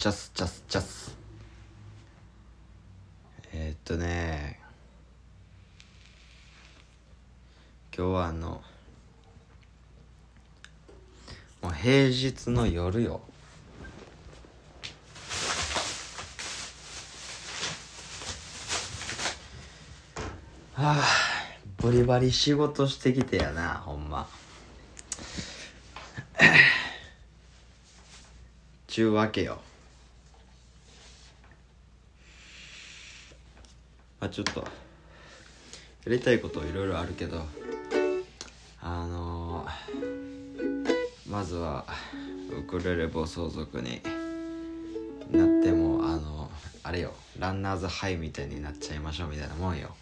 チャスチャスチャス。えー、っとね。今日はあのもう平日の夜よ。はあバリバリ仕事してきてやなほんま。ちゅうわけよ。まあちょっと。やりたいこといろいろあるけど。あのー、まずはウクレレ暴走族になってもあのあれよ。ランナーズハイみたいになっちゃいましょうみたいなもんよ。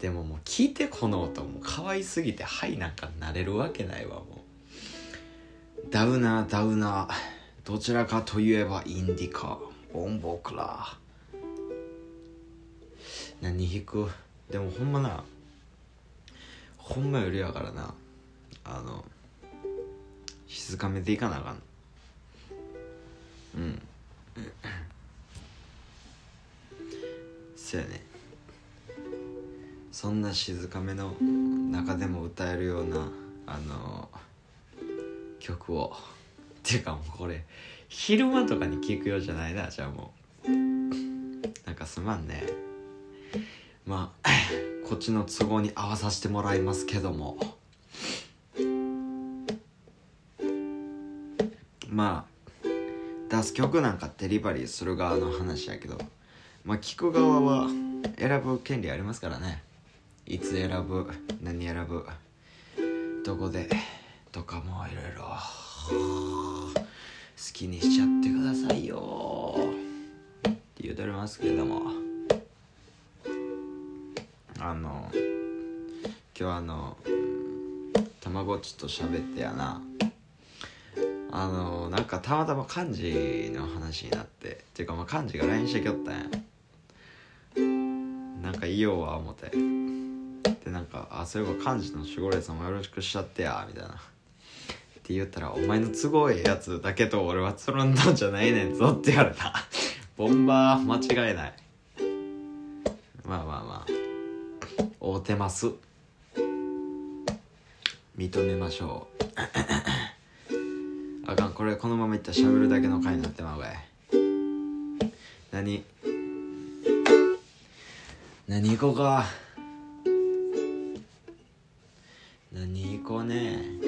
でももう聞いてこの音もう可愛すぎてハイなんかなれるわけないわもう。ダウナーダウナー。どちらかといえばインディカ。ボンボクラー。何弾く。でもほんまなほんまよりやからなあの静かめでいかなあかん。うん。そやね。そんな静かめの中でも歌えるようなあの曲を。っていうかもうこれ昼間とかに聴くようじゃないなじゃあもう。なんかすまんね。まあ こっちの都合に合わさせてもらいますけども。まあ出す曲なんかデリバリーする側の話やけどまあ聞く側は選ぶ権利ありますからね。いつ選ぶ何選ぶどこでとかもいろいろ好きにしちゃってくださいよ。って言うとりますけれども。あの今日あのたまごっちと喋ってやな。あのなんかたまたま漢字の話になってっていうかまあ漢字が LINE してきよったんや。なんかいいよわ思て。でなんか「あそういえば漢字の守護霊さんもよろしくしちゃってや」みたいな。って言ったら「お前の都合ええやつだけと俺はつるんだんじゃないねんぞ」って言われた。ボンバー間違いない。まあまあまあ。合うてます。認めましょう。あかん。これこのままいったらしゃべるだけの回になってまうわ。い何？何行こうか。何行こうね。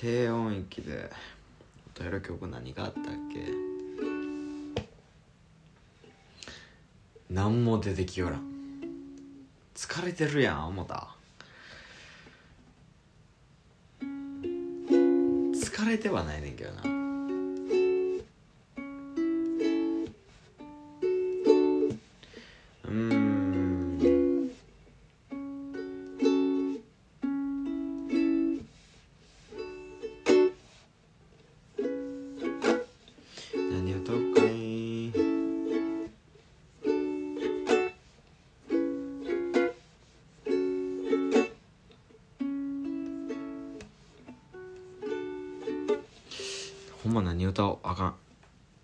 低音域で歌える曲何があったっけ？何も出てきよらん。疲れてるやん思った。疲れてはないねんけどな。んま何歌おうあかん。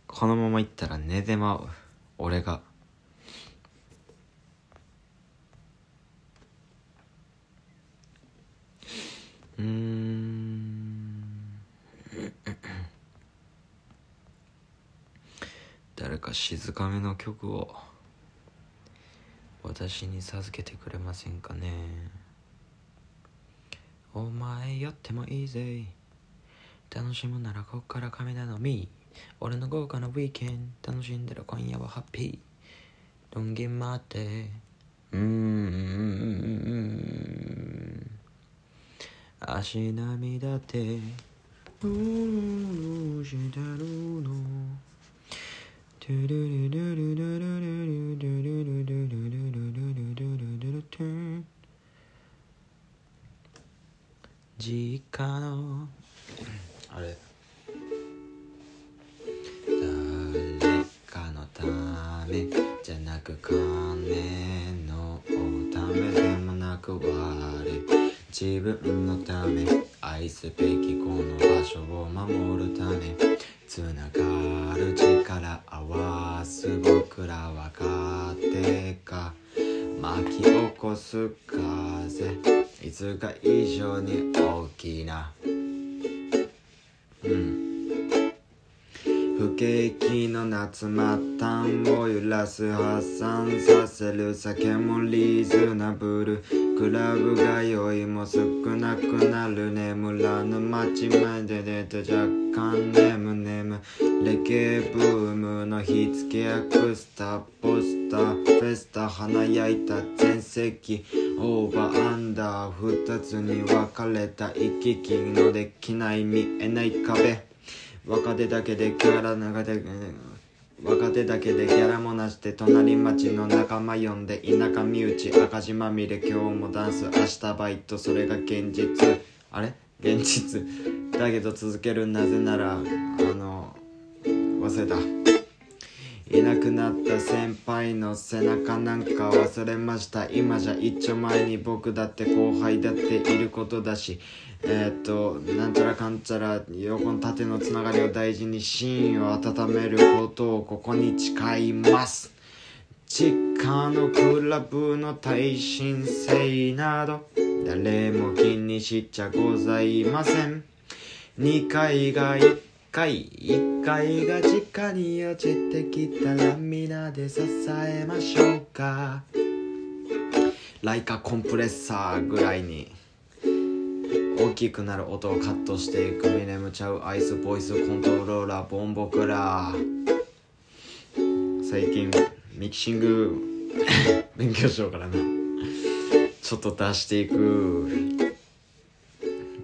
このままいったら寝てまう。俺が。うん。誰か静かめの曲を。私に授けてくれませんかね。お前やってもいいぜ。楽しむならこっから亀のみ。俺の豪華なウィーケン楽しんでる今夜はハッピー。論言待って。うん。足並みだって。うーんしてるのトゥルルルルルもなく悪い自分のため愛すべきこの場所を守るためつながる力合わす僕らは勝手か巻き起こす風いつか以上に大きなうん不景気の夏末端を揺らす発散させる。酒もリーズナブルクラブが酔いも少なくなる眠らぬ街まで出て若干眠眠。レゲエブームの火付け役スターポスターフェスタ華やいた全席オーバーアンダー二つに分かれた行き来のできない見えない壁。若手だけでキャラ長で若手だけでギャラもなして隣町の仲間呼んで田舎身内赤字まみれ今日もダンス明日バイトそれが現実。あれ？現実。だけど続けるなぜならあの忘れた。いなくなった先輩の背中なんか忘れました。今じゃ一丁前に僕だって後輩だっていることだしえー、っとなんちゃらかんちゃら横の縦のつながりを大事に芯を温めることをここに誓います。実家のクラブの耐震性など誰も気にしちゃございません。2階が1階1階が地下に落ちてきたら皆で支えましょうか。ライカコンプレッサーぐらいに大きくなる音をカットしていくミネムちゃうアイスボイスコントローラーボンボクラ最近ミキシング 勉強しようからな。ちょっと出していく。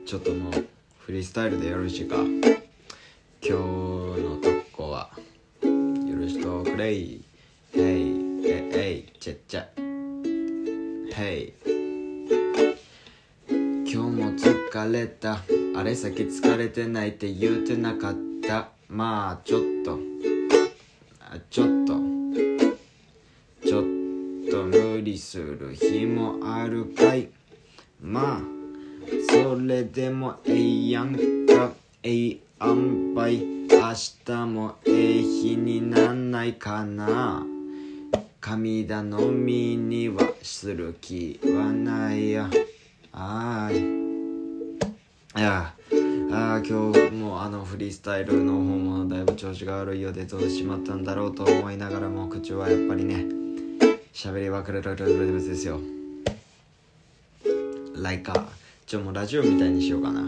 ちょっともうフリースタイルでよろしいか。今日のとこは。よろしくおくれい。へい。ええい。ちゃっちゃ。へい。今日も疲れた。あれ先疲れてないって言うてなかった。まあちょっと。あちょっと。ちょっと無理する日もあるかい。まあそれでもええやんか。えいあんばい明日もええ日になんないかな。神頼みにはする気はないや。あーい。や。あ今日もあのフリースタイルの方もだいぶ調子が悪いようでどうしまったんだろうと思いながらも口はやっぱりね喋り分かれるレベルですよ。ライカちょもうラジオみたいにしようかな。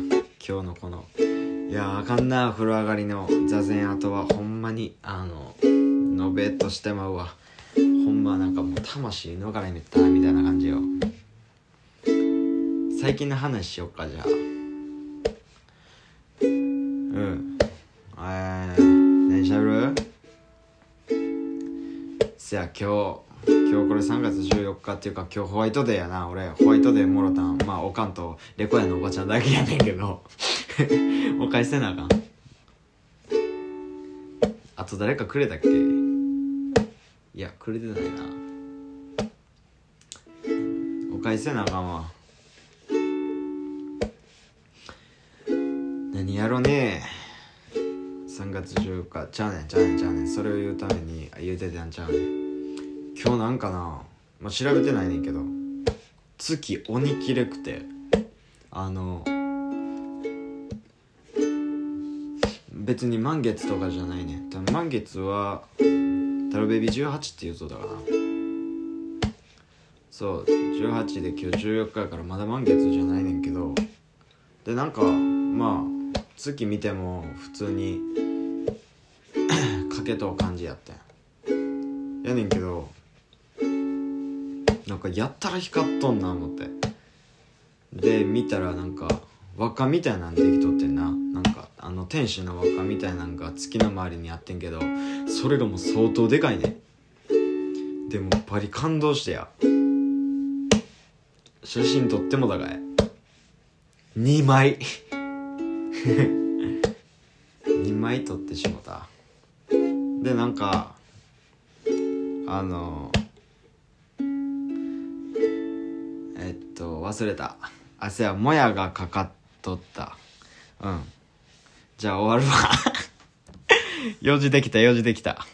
今日のこのやあかんな風呂上がりの。座禅後はほんまにあののべっとしてまうわ。ほんまなんかもう魂逃れめったみたいな感じよ。最近の話しよっかじゃあ。うん。えー、何しゃべる？せや今日。今日これ3月14日っていうか今日ホワイトデーやな俺。ホワイトデーもろたん。まあおかんとレコヤのおばちゃんだけやねんけど。お返しせなあかん。あと誰かくれたっけ？いやくれてないな。お返しせなあかんわ。何やろね。3月14日。ちゃうねんちゃうねんちゃうねん。それを言うために言うてたんちゃうねん。今日なんかな、まあ、調べてないねんけど。月鬼きれくて。あの別に満月とかじゃないね。満月はタロベビー18っていうとだからそう18で今日14日やからまだ満月じゃないねんけど。でなんかまあ月見ても普通に かけとう感じやったん。やねんけどなんかやったら光っとんな思って。で見たらなんか輪っかみたいなんできとってんな。なんかあの天使の輪っかみたいなんが月の周りにやってんけどそれがもう相当でかいね。でもバリ感動してや。写真撮ってもだかい2枚。2枚撮ってしもた。でなんかあのえっと忘れた。あせやもやがかかってとった。うん。じゃあ終わるわ。用事できた用事できた。